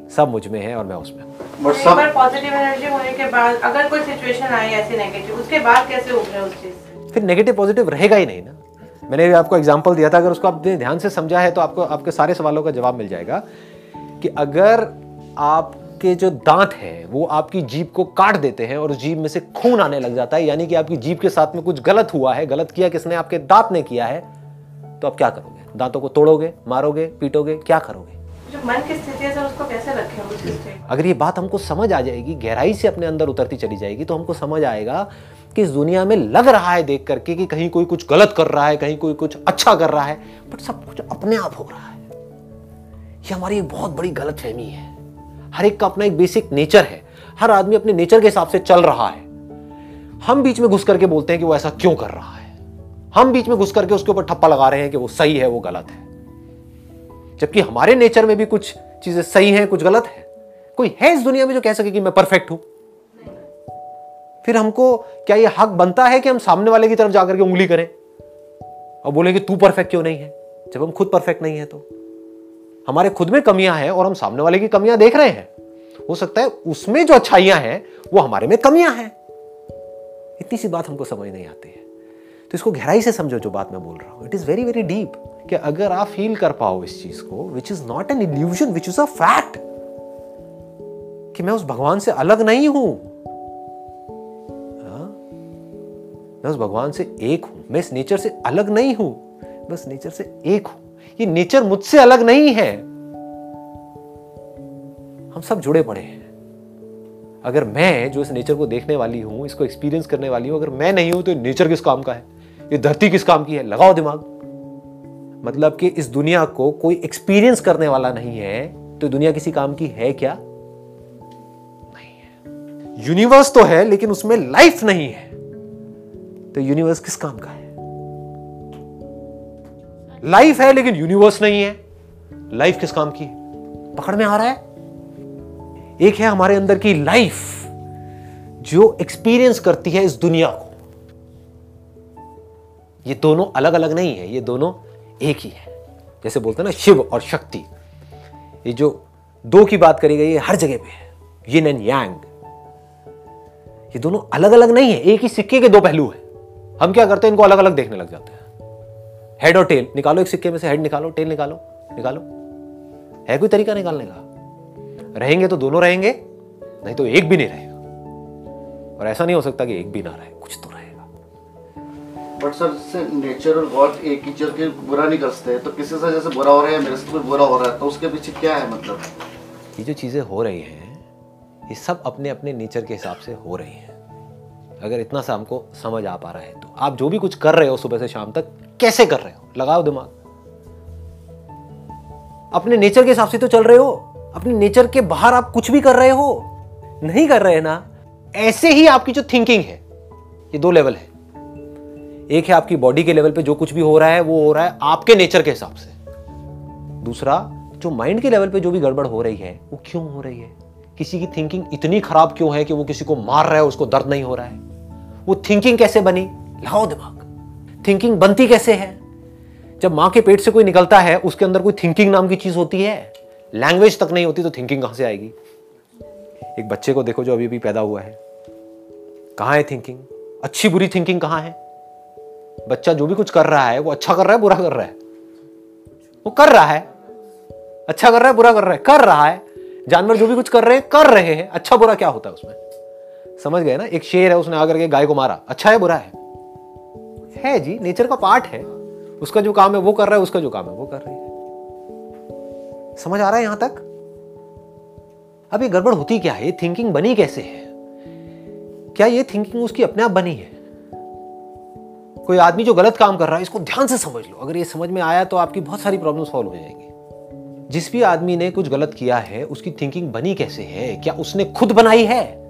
A: सब मुझमें है और मैं उसमें
E: बट सब
C: पॉजिटिव एनर्जी होने के बाद अगर कोई सिचुएशन आई ऐसी नेगेटिव उसके बाद कैसे उभरे उस चीज़ से?
A: फिर नेगेटिव पॉजिटिव रहेगा ही नहीं ना। मैंने भी आपको एग्जांपल दिया था अगर उसको आपने ध्यान से समझा है तो आपको आपके सारे सवालों का जवाब मिल जाएगा कि अगर आपके जो दांत हैं वो आपकी जीप को काट देते हैं और उस जीभ में से खून आने लग जाता है यानी कि आपकी जीभ के साथ में कुछ गलत हुआ है गलत किया किसने आपके दांत ने किया है तो आप क्या करोगे? दांतों को तोड़ोगे मारोगे पीटोगे क्या करोगे?
C: जो मन की स्थिति है सर उसको कैसे रखें
A: अगर ये बात हमको समझ आ जाएगी गहराई से अपने अंदर उतरती चली जाएगी तो हमको समझ आएगा कि इस दुनिया में लग रहा है देख करके कि कहीं कोई कुछ गलत कर रहा है कहीं कोई कुछ अच्छा कर रहा है बट सब कुछ अपने आप हो रहा है। ये हमारी एक बहुत बड़ी गलत फहमी है। हर एक का अपना एक बेसिक नेचर है। हर आदमी अपने नेचर के हिसाब से चल रहा है। हम बीच में घुस करके बोलते हैं कि वो ऐसा क्यों कर रहा है? हम बीच में घुस करके उसके ऊपर ठप्पा लगा रहे हैं कि वो सही है, वो गलत है। जबकि हमारे नेचर में भी कुछ चीज़ें सही हैं, कुछ गलत है। कोई है इस दुनिया में जो कह सके कि मैं परफेक्ट हूँ? फिर हमको क्या ये हक बनता है कि हम सामने वाले की तरफ़ जाकर के उंगली करें? और बोले कि तू परफेक्ट क्यों नहीं है? जब हम खुद परफेक्ट नहीं है तो। हमारे खुद में कमियाँ हैं और हम सामने वाले की कमियाँ देख रहे हैं। हो सकता है उसमें जो अच्छाइयाँ हैं, वो हमारे में कमियाँ हैं। इतनी सी बात हमको समझ नहीं आती है। तो इसको गहराई से समझो जो बात मैं बोल रहा हूँ। It is very very deep कि अगर आप फील कर पाओ इस चीज़ को which is not an illusion which is a fact कि मैं उस भगवान से अलग नहीं हूँ। हाँ? मैं उस भगवान से एक हूँ। मैं इस नेचर से अलग नहीं हूँ। बस नेचर से एक हूँ। ये नेचर मुझसे अलग नहीं है। हम सब जुड़े पड़े हैं। अगर मैं जो इस नेचर को देखने वाली हूँ, इसको एक्सपीरियंस करने वाली हूँ, अगर मैं नहीं हूँ तो नेचर किस काम का है? ये धरती किस काम की है? लगाओ दिमाग। मतलब कि इस दुनिया को कोई एक्सपीरियंस करने वाला नहीं है तो दुनिया किसी काम की है क्या? नहीं है। यूनिवर्स तो है, लेकिन उसमें लाइफ नहीं है। तो यूनिवर्स किस काम का है? लाइफ है, लेकिन यूनिवर्स नहीं है। लाइफ किस काम की? पकड़ में आ रहा है? एक है हमारे अंदर की लाइफ जो एक्सपीरियंस करती है इस दुनिया को। ये दोनों अलग अलग नहीं है, ये दोनों एक ही है। जैसे बोलते हैं ना, शिव और शक्ति। ये जो दो की बात करी गई है हर जगह पे है। यिन एंड यांग ये दोनों अलग अलग नहीं है, एक ही सिक्के के दो पहलू है। हम क्या करते हैं, इनको अलग अलग देखने लग जाते हैं। हेड और टेल निकालो एक सिक्के में से हेड निकालो टेल निकालो निकालो। है कोई तरीका निकालने का? रहेंगे तो दोनों रहेंगे नहीं तो एक भी नहीं रहेगा। और ऐसा नहीं हो सकता कि एक भी ना रहे कुछ तो रहेगा।
E: बट सर नेचर और गॉड एक ही चीज़ के बुरा नहीं कर सकते तो किसी से जैसे बुरा हो रहा है मेरे से बुरा हो रहा है तो उसके पीछे क्या है मतलब?
A: ये जो चीज़ें हो रही हैं ये सब अपने अपने नेचर के हिसाब से हो रही हैं। अगर इतना सा हमको समझ आ पा रहा है तो आप जो भी कुछ कर रहे हो सुबह से शाम तक कैसे कर रहे हो? लगाओ दिमाग। अपने नेचर के हिसाब से तो चल रहे हो। अपने नेचर के बाहर आप कुछ भी कर रहे हो। नहीं कर रहे ना, ऐसे ही आपकी जो थिंकिंग है, ये दो लेवल है। एक है आपकी बॉडी के लेवल पे जो कुछ भी हो रहा है, वो हो रहा है आपके नेचर के हिसाब से। दूसरा, जो माइंड के लेवल पे जो भी गड़बड़ हो रही है, वो क्यों हो रही है? किसी की थिंकिंग इतनी खराब क्यों है कि वो किसी को मार रहा है, उसको दर्द नहीं हो रहा है? वो थिंकिंग कैसे बनी? लगाओ दिमाग। थिंकिंग बनती कैसे है? जब माँ के पेट से कोई निकलता है, उसके अंदर कोई थिंकिंग नाम की चीज़ होती है। लैंग्वेज तक नहीं होती तो थिंकिंग कहाँ से आएगी? एक बच्चे को देखो जो अभी अभी पैदा हुआ है। कहाँ है थिंकिंग अच्छी बुरी थिंकिंग कहाँ है? बच्चा जो भी कुछ कर रहा है, वो अच्छा कर रहा है, बुरा कर रहा है? वो कर रहा है। अच्छा कर रहा है, बुरा कर रहा है? कर रहा है। जानवर जो भी कुछ कर रहे हैं, कर रहे हैं। अच्छा बुरा क्या होता है उसमें? समझ गए ना? एक शेर है, उसने आकर के गाय को मारा। अच्छा है, बुरा है? है जी नेचर का पार्ट है। उसका जो काम है, वो कर रहा है, उसका जो काम है, वो कर रही है। समझ आ रहा है यहाँ तक? अब ये गड़बड़ होती क्या है? ये थिंकिंग बनी कैसे है? क्या ये थिंकिंग उसकी अपने आप बनी है? कोई आदमी जो गलत काम कर रहा है, इसको ध्यान से समझ लो। अगर ये समझ में आया तो आपकी बहुत सारी प्रॉब्लम सॉल्व हो जाएँगी। जिस भी आदमी ने कुछ गलत किया है, उसकी थिंकिंग बनी कैसे है? क्या उसने खुद बनाई है?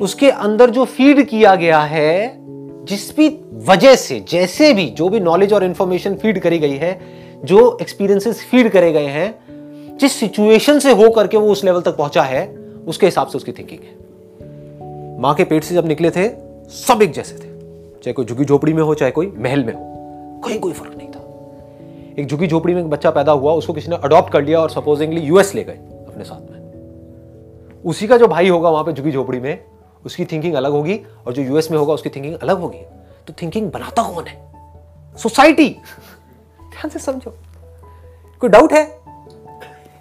A: उसके अंदर जो फ़ीड किया गया है, जिस भी वजह से, जैसे भी, जो भी नॉलेज और इंफॉर्मेशन फ़ीड करी गई है, जो एक्सपीरियंसेस फ़ीड करे गए हैं, जिस सिचुएशन से हो करके वो उस लेवल तक पहुँचा है, उसके हिसाब से उसकी थिंकिंग है। माँ के पेट से जब निकले थे, सब एक जैसे थे। चाहे कोई झुकी झोपड़ी में हो, चाहे कोई महल में हो, कहीं कोई फ़र्क नहीं था। एक झुकी झोपड़ी में एक बच्चा पैदा हुआ, उसको किसी ने अडॉप्ट कर लिया और सपोजिंगली यूएस ले गए अपने साथ में। उसी का जो भाई होगा वहाँ पे झुकी झोपड़ी में उसकी थिंकिंग अलग होगी और जो यूएस में होगा उसकी थिंकिंग अलग होगी। तो थिंकिंग बनाता कौन है? सोसाइटी ध्यान से समझो। कोई डाउट है?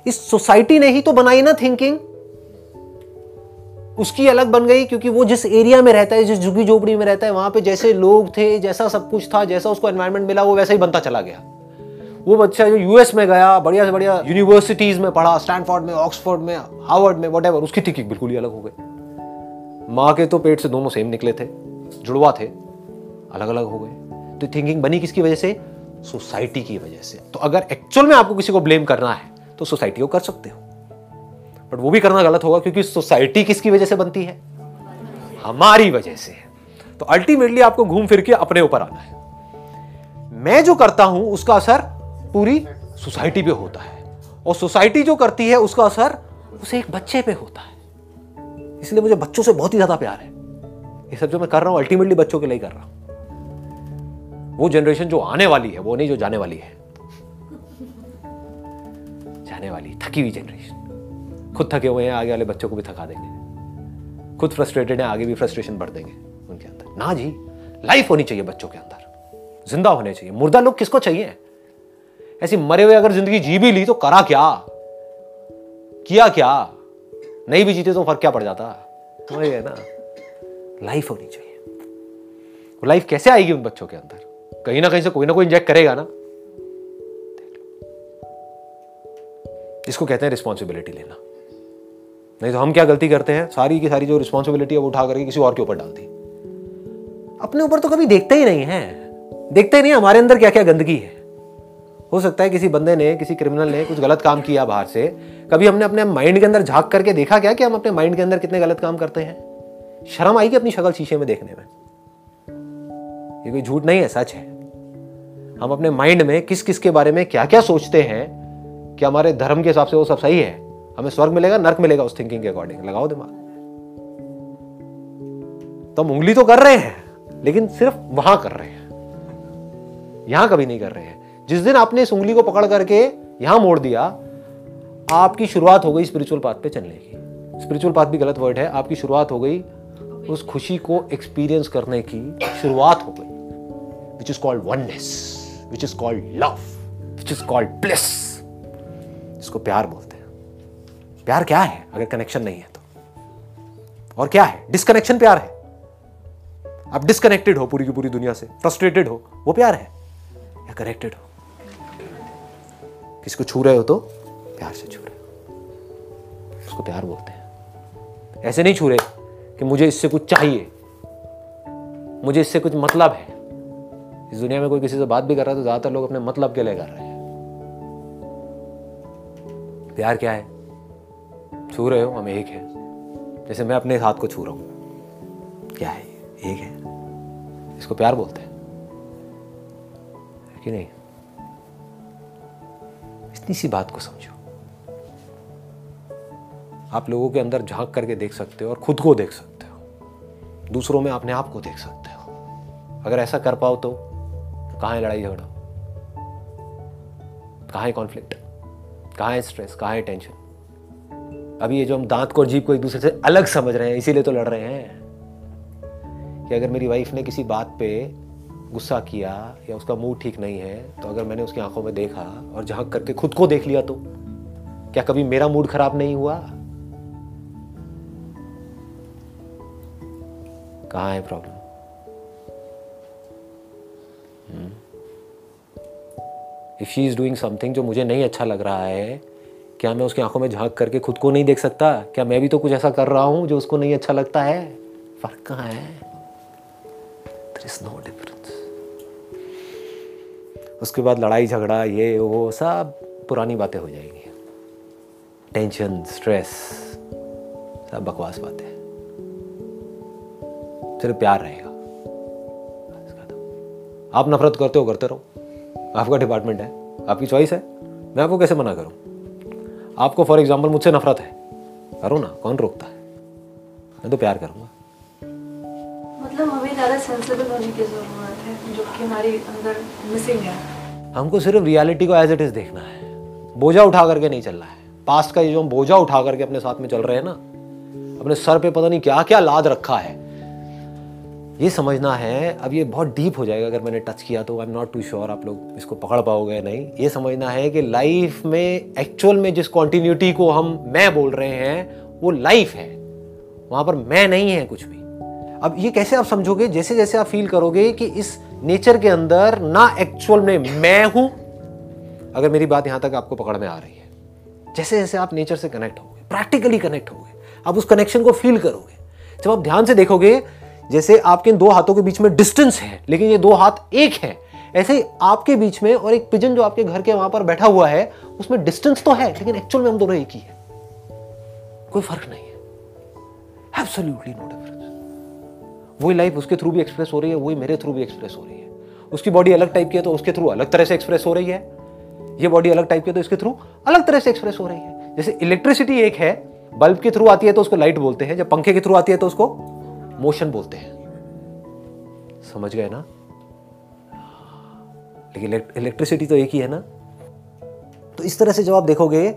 A: इस सोसाइटी ने ही तो बनाई ना थिंकिंग उसकी अलग बन गई क्योंकि वो जिस एरिया में रहता है, जिस झुग्गी झोपड़ी में रहता है, वहाँ पे जैसे लोग थे, जैसा सब कुछ था, जैसा उसको एनवायरमेंट मिला, वो वैसा ही बनता चला गया। वो बच्चा जो यूएस में गया, बढ़िया से बढ़िया यूनिवर्सिटीज में पढ़ा स्टैनफोर्ड में ऑक्सफोर्ड में हार्वर्ड में वट उसकी थिंकिंग बिल्कुल ही अलग हो गई। माँ के तो पेट से दोनों सेम निकले थे, जुड़वा थे अलग अलग हो गए। तो थिंकिंग बनी किसकी वजह से? सोसाइटी की वजह से। तो अगर एक्चुअल में आपको किसी को ब्लेम करना है तो सोसाइटी को कर सकते हो। बट वो भी करना गलत होगा, क्योंकि सोसाइटी किसकी वजह से बनती है? हमारी वजह से। है तो अल्टीमेटली आपको घूम फिर के अपने ऊपर आना है। मैं जो करता हूँ, उसका असर पूरी सोसाइटी पे होता है। और सोसाइटी जो करती है, उसका असर उसे एक बच्चे पे होता है। इसलिए मुझे बच्चों से बहुत ही ज़्यादा प्यार है। ये सब जो मैं कर रहा हूँ अल्टीमेटली बच्चों के लिए कर रहा हूँ। वो जनरेशन जो आने वाली है, वो नहीं जो जाने वाली है। जाने वाली, थकी हुई जनरेशन खुद थके हुए हैं, आगे वाले बच्चों को भी थका देंगे। खुद फ्रस्ट्रेटेड है, आगे भी फ्रस्ट्रेशन बढ़ देंगे उनके अंदर। ना जी लाइफ होनी चाहिए बच्चों के अंदर। ज़िंदा होने चाहिए। मुर्दा लोग किसको चाहिए? ऐसी मरे हुए अगर ज़िंदगी जी भी ली तो करा क्या? किया क्या? नहीं भी जीते तो फ़र्क क्या पड़ जाता? समझ गए ना। लाइफ होनी चाहिए। वो लाइफ कैसे आएगी उन बच्चों के अंदर? कहीं ना कहीं से कोई ना कोई इंजेक्ट करेगा ना। इसको कहते हैं रिस्पॉन्सिबिलिटी लेना। नहीं तो हम क्या गलती करते हैं? सारी की सारी जो रिस्पॉन्सिबिलिटी है वो उठा करके किसी और के ऊपर डालती अपने ऊपर तो कभी देखते ही नहीं है। देखते ही नहीं हमारे अंदर क्या क्या गंदगी है। हो सकता है किसी बंदे ने, किसी क्रिमिनल ने कुछ गलत काम किया बाहर से। कभी हमने अपने माइंड के अंदर झाँक करके देखा क्या कि हम अपने माइंड के अंदर कितने गलत काम करते हैं? शर्म आएगी अपनी शक्ल शीशे में देखने में? ये कोई झूठ नहीं है, सच है। हम अपने माइंड में किस किस के बारे में क्या क्या सोचते हैं कि हमारे धर्म के हिसाब से वो सब सही है? हमें स्वर्ग मिलेगा, नर्क मिलेगा उस थिंकिंग के अकॉर्डिंग लगाओ दिमाग। तो हम उंगली तो कर रहे हैं, लेकिन सिर्फ़ वहाँ कर रहे हैं। यहाँ कभी नहीं कर रहे हैं। जिस दिन आपने इस उंगली को पकड़ करके यहाँ मोड़ दिया, आपकी शुरुआत हो गई स्पिरिचुअल पाथ पे चलने की। स्पिरिचुअल पाथ भी गलत वर्ड है। आपकी शुरुआत हो गई उस खुशी को एक्सपीरियंस करने की शुरुआत हो गई which is called oneness which is called love which is called bliss इसको प्यार बोलते हैं। प्यार क्या है? अगर कनेक्शन नहीं है तो। और क्या है? डिस्कनेक्शन प्यार है। आप डिस्कनेक्टेड हो पूरी की पूरी दुनिया से। फ्रस्ट्रेटेड हो। वो प्यार है। या कनेक्टेड हो। किसी को छू रहे हो तो प्यार से छू रहे हो। उसको प्यार बोलते हैं। ऐसे नहीं छू रहे कि मुझे इससे कुछ चाहिए। मुझे इससे कुछ मतलब है। इस दुनिया में कोई किसी से बात भी कर रहा है तो ज़्यादातर लोग अपने मतलब के लिए कर रहे हैं। प्यार क्या है? छू रहे हो, हम एक है। जैसे मैं अपने हाथ को छू रहा हूँ। क्या है? एक है। इसको प्यार बोलते हैं कि नहीं? इतनी सी बात को समझो। आप लोगों के अंदर झाँक करके देख सकते हो और खुद को देख सकते हो। दूसरों में अपने आप को देख सकते हो। अगर ऐसा कर पाओ तो कहाँ है लड़ाई झगड़ा? कहाँ है कॉन्फ्लिक्ट कहाँ है स्ट्रेस कहाँ है टेंशन अभी ये जो हम दांत को और जीप को एक दूसरे से अलग समझ रहे हैं, इसीलिए तो लड़ रहे हैं। कि अगर मेरी वाइफ ने किसी बात पे गुस्सा किया या उसका मूड ठीक नहीं है तो अगर मैंने उसकी आँखों में देखा और झाँक करके खुद को देख लिया तो? क्या कभी मेरा मूड खराब नहीं हुआ? कहा है problem if she is doing something जो मुझे नहीं अच्छा लग रहा है, क्या मैं उसकी आँखों में झाँक करके खुद को नहीं देख सकता? क्या मैं भी तो कुछ ऐसा कर रहा हूँ जो उसको नहीं अच्छा लगता है? फ़र्क कहाँ है? देर इज़ नो डिफरेंस उसके बाद लड़ाई झगड़ा, ये, वो, सब पुरानी बातें हो जाएँगी। टेंशन स्ट्रेस सब बकवास बातें। सिर्फ़ प्यार रहेगा। आप नफरत करते हो, करते रहो। आपका डिपार्टमेंट है। आपकी चॉइस है। मैं आपको कैसे मना करूँ? आपको फॉर एग्ज़ाम्पल मुझसे नफरत है। करो ना, कौन रोकता है? मैं तो प्यार करूँगा।
F: मतलब हमें ज़्यादा सेंसिबल होने की ज़रूरत है, जो कि हमारे अंदर मिसिंग है।
A: हमको सिर्फ़ रियलिटी को एज इट इज़ देखना है। बोझा उठा करके नहीं चलना है। पास्ट का ये जो हम बोझा उठा करके अपने साथ में चल रहे हैं ना, अपने सर पे पता नहीं क्या क्या लाद रखा है। ये समझना है, अब ये बहुत डीप हो जाएगा अगर मैंने टच किया तो। I am not too sure आप लोग इसको पकड़ पाओगे नहीं। ये समझना है कि लाइफ में एक्चुअल में जिस कॉन्टिन्यूटी को हम, मैं बोल रहे हैं, वो लाइफ है। वहाँ पर मैं नहीं है कुछ भी। अब ये कैसे आप समझोगे? जैसे जैसे आप फील करोगे कि इस नेचर के अंदर, ना एक्चुअल में मैं हूँ। अगर मेरी बात यहाँ तक आपको पकड़ में आ रही है, जैसे जैसे आप नेचर से कनेक्ट होगे प्रैक्टिकली कनेक्ट होगे, आप उस कनेक्शन को फील करोगे। जब आप ध्यान से देखोगे, जैसे आपके इन दो हाथों के बीच में डिस्टेंस है, लेकिन ये दो हाथ एक है, ऐसे ही आपके बीच में और एक पिजन जो आपके घर के वहाँ पर बैठा हुआ है, उसमें डिस्टेंस तो है, लेकिन एक्चुअल में हम दोनों एक ही है। कोई फ़र्क नहीं है। एब्सोल्युटली नो डिफरेंस वही लाइफ उसके थ्रू भी एक्सप्रेस हो रही है, वही मेरे थ्रू भी एक्सप्रेस हो रही है। उसकी बॉडी अलग टाइप की है तो उसके थ्रू अलग तरह से एक्सप्रेस हो रही है। ये बॉडी अलग टाइप की है तो इसके थ्रू अलग तरह से एक्सप्रेस हो रही है। जैसे इलेक्ट्रिसिटी एक है बल्ब के थ्रू आती है तो उसको लाइट बोलते हैं, जब पंखे के थ्रू आती है तो उसको मोशन बोलते हैं। समझ गए ना? लेकिन इलेक्ट्रिसिटी तो एक ही है ना? तो इस तरह से जब आप देखोगे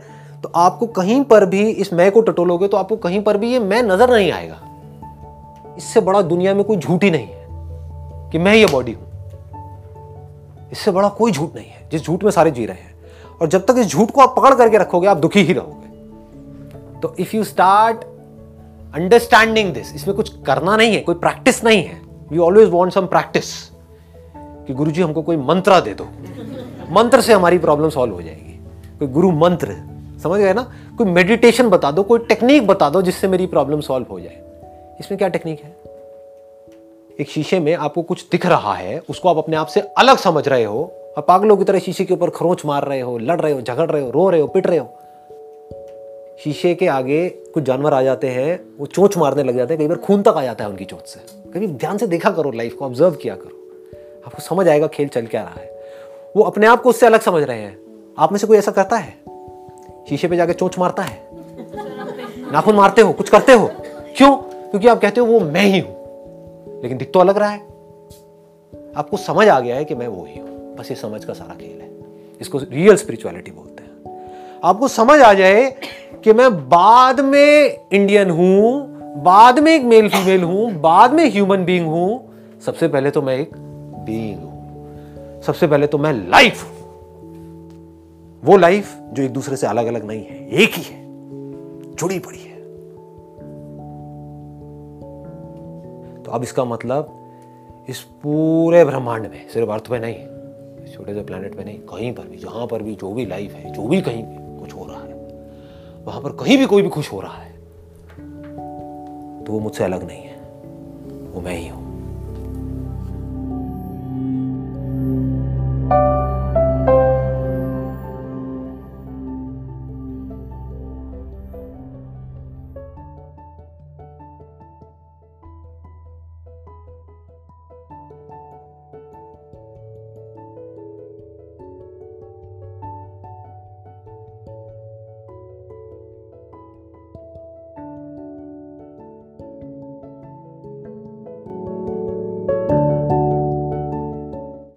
A: तो आपको कहीं पर भी इस मैं को टटोलोगे तो आपको कहीं पर भी ये मैं नज़र नहीं आएगा। इससे बड़ा दुनिया में कोई झूठ ही नहीं है कि मैं ये बॉडी हूँ। इससे बड़ा कोई झूठ नहीं है। जिस झूठ में सारे जी रहे हैं। और जब तक इस झूठ को आप पकड़ करके रखोगे, आप दुखी ही रहोगे। तो if you start understanding this इसमें कुछ करना नहीं है, कोई प्रैक्टिस नहीं है। We always want some practice कि गुरु जी हमको कोई मंत्र दे दो। मंत्र से हमारी प्रॉब्लम सॉल्व हो जाएगी। कोई गुरु मंत्र, समझ गए ना? कोई मेडिटेशन बता दो, कोई टेक्निक बता दो जिससे मेरी प्रॉब्लम सॉल्व हो जाए। इसमें क्या टेक्निक है? एक शीशे में आपको कुछ दिख रहा है, उसको आप अपने आप से अलग समझ रहे हो, और पागलों की तरह शीशे के ऊपर खरोच मार रहे हो, लड़ रहे हो, झगड़ रहे हो, रो रहे हो, पिट रहे हो। शीशे के आगे कुछ जानवर आ जाते हैं, वो चोंच मारने लग जाते हैं, कई बार खून तक आ जाता है उनकी चोट से। कभी ध्यान से देखा करो लाइफ को ऑब्ज़र्व किया करो। आपको समझ आएगा खेल चल क्या रहा है। वो अपने आप को उससे अलग समझ रहे हैं। आप में से कोई ऐसा करता है? शीशे पे जाके चोंच मारता है? नाखून मारते हो, कुछ करते हो? क्यों? क्योंकि आप कहते हो वो मैं ही हूँ। लेकिन दिख तो अलग रहा है। आपको समझ आ गया है कि मैं वो ही हूँ। बस ये समझ का सारा खेल है। इसको रियल स्पिरिचुअलिटी बोलते हैं। आपको समझ आ जाए कि मैं बाद में इंडियन हूँ, बाद में एक मेल फीमेल हूँ, बाद में ह्यूमन बीइंग हूँ। सबसे पहले तो मैं एक बीइंग हूँ। सबसे पहले तो मैं लाइफ हूँ। वो लाइफ जो एक दूसरे से अलग अलग नहीं है, एक ही है। जुड़ी पड़ी अब इसका मतलब इस पूरे ब्रह्मांड में, सिर्फ़ अर्थ में नहीं छोटे से प्लानट में नहीं, कहीं पर भी, जहाँ पर भी जो भी लाइफ है, जो भी कहीं भी कुछ हो रहा है, वहाँ पर कहीं भी कोई भी खुश हो रहा है तो वो मुझसे अलग नहीं है, वो मैं ही हूँ।